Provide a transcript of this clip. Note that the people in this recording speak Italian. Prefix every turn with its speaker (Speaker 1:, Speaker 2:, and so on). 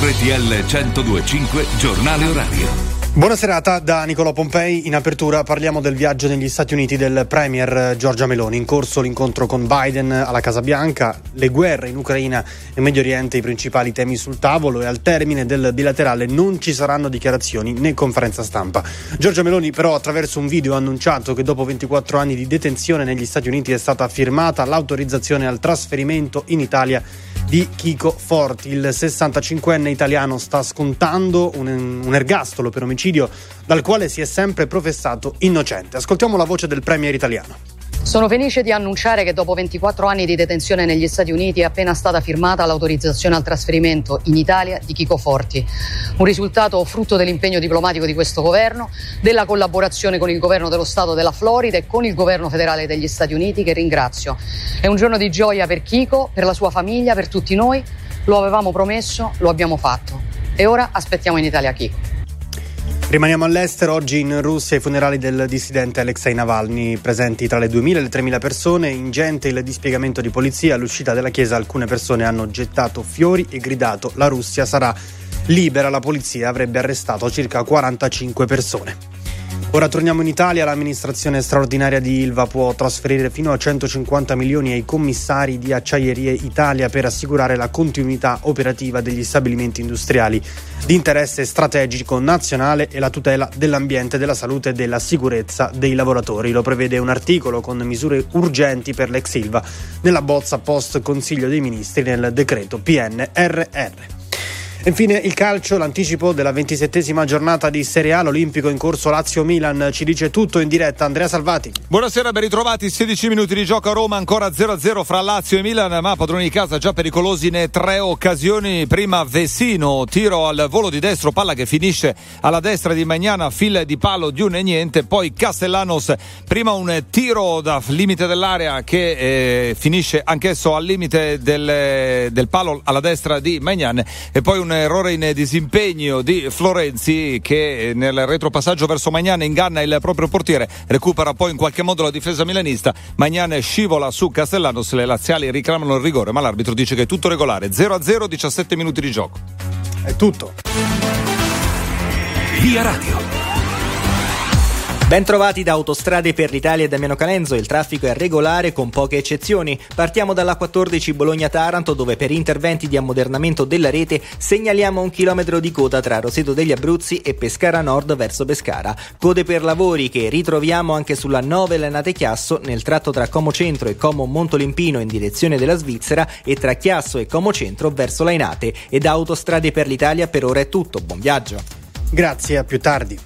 Speaker 1: RTL 1025 Giornale Orario.
Speaker 2: Buona serata da Nicolò Pompei. In apertura parliamo del viaggio negli Stati Uniti del Premier Giorgia Meloni. In corso l'incontro con Biden alla Casa Bianca, le guerre in Ucraina e Medio Oriente i principali temi sul tavolo e al termine del bilaterale non ci saranno dichiarazioni né conferenza stampa. Giorgia Meloni però attraverso un video ha annunciato che dopo 24 anni di detenzione negli Stati Uniti è stata firmata l'autorizzazione al trasferimento in Italia di Chico Forti. Il 65enne italiano sta scontando un, un ergastolo per omicidio dal quale si è sempre professato innocente. Ascoltiamo la voce del premier italiano.
Speaker 3: Sono felice di annunciare che dopo 24 anni di detenzione negli Stati Uniti è appena stata firmata l'autorizzazione al trasferimento in Italia di Chico Forti, un risultato frutto dell'impegno diplomatico di questo governo, della collaborazione con il governo dello Stato della Florida e con il governo federale degli Stati Uniti che ringrazio. È un giorno di gioia per Chico, per la sua famiglia, per tutti noi. Lo avevamo promesso, lo abbiamo fatto. E ora aspettiamo in Italia Chico.
Speaker 2: Rimaniamo all'estero, oggi in Russia i funerali del dissidente Alexei Navalny, presenti tra le 2.000 e le 3.000 persone, ingente il dispiegamento di polizia, all'uscita della chiesa alcune persone hanno gettato fiori e gridato la Russia sarà libera, la polizia avrebbe arrestato circa 45 persone. Ora torniamo in Italia, l'amministrazione straordinaria di Ilva può trasferire fino a 150 milioni ai commissari di Acciaierie Italia per assicurare la continuità operativa degli stabilimenti industriali di interesse strategico nazionale e la tutela dell'ambiente, della salute e della sicurezza dei lavoratori. Lo prevede un articolo con misure urgenti per l'ex Ilva nella bozza post Consiglio dei Ministri nel decreto PNRR. Infine il calcio, l'anticipo della ventisettesima giornata di Serie A, l'Olimpico in corso Lazio-Milan, ci dice tutto in diretta Andrea Salvati.
Speaker 4: Buonasera, ben ritrovati, 16 minuti di gioco a Roma, ancora 0-0 fra Lazio e Milan, ma padroni di casa già pericolosi in tre occasioni, prima Vesino, tiro al volo di destro, palla che finisce alla destra di Magnana, fil di palo di un e niente, poi Castellanos, prima un tiro da limite dell'area che eh, finisce anch'esso al limite del, del palo alla destra di Magnan e poi un errore in disimpegno di Florenzi che nel retropassaggio verso Magnan inganna il proprio portiere, recupera poi in qualche modo la difesa milanista, Magnan scivola su Castellanos, le laziali reclamano il rigore ma l'arbitro dice che è tutto regolare, 0-0, 17 minuti di gioco.
Speaker 2: È tutto.
Speaker 1: Via Radio.
Speaker 5: Ben trovati da Autostrade per l'Italia e Damiano Calenzo, il traffico è regolare con poche eccezioni. Partiamo dalla 14 Bologna-Taranto dove per interventi di ammodernamento della rete segnaliamo un chilometro di coda tra Roseto degli Abruzzi e Pescara Nord verso Pescara. Code per lavori che ritroviamo anche sulla 9 Lenate Chiasso nel tratto tra Como Centro e Como Montolimpino in direzione della Svizzera e tra Chiasso e Como Centro verso Lainate. E da Autostrade per l'Italia per ora è tutto, buon viaggio.
Speaker 2: Grazie, a più tardi.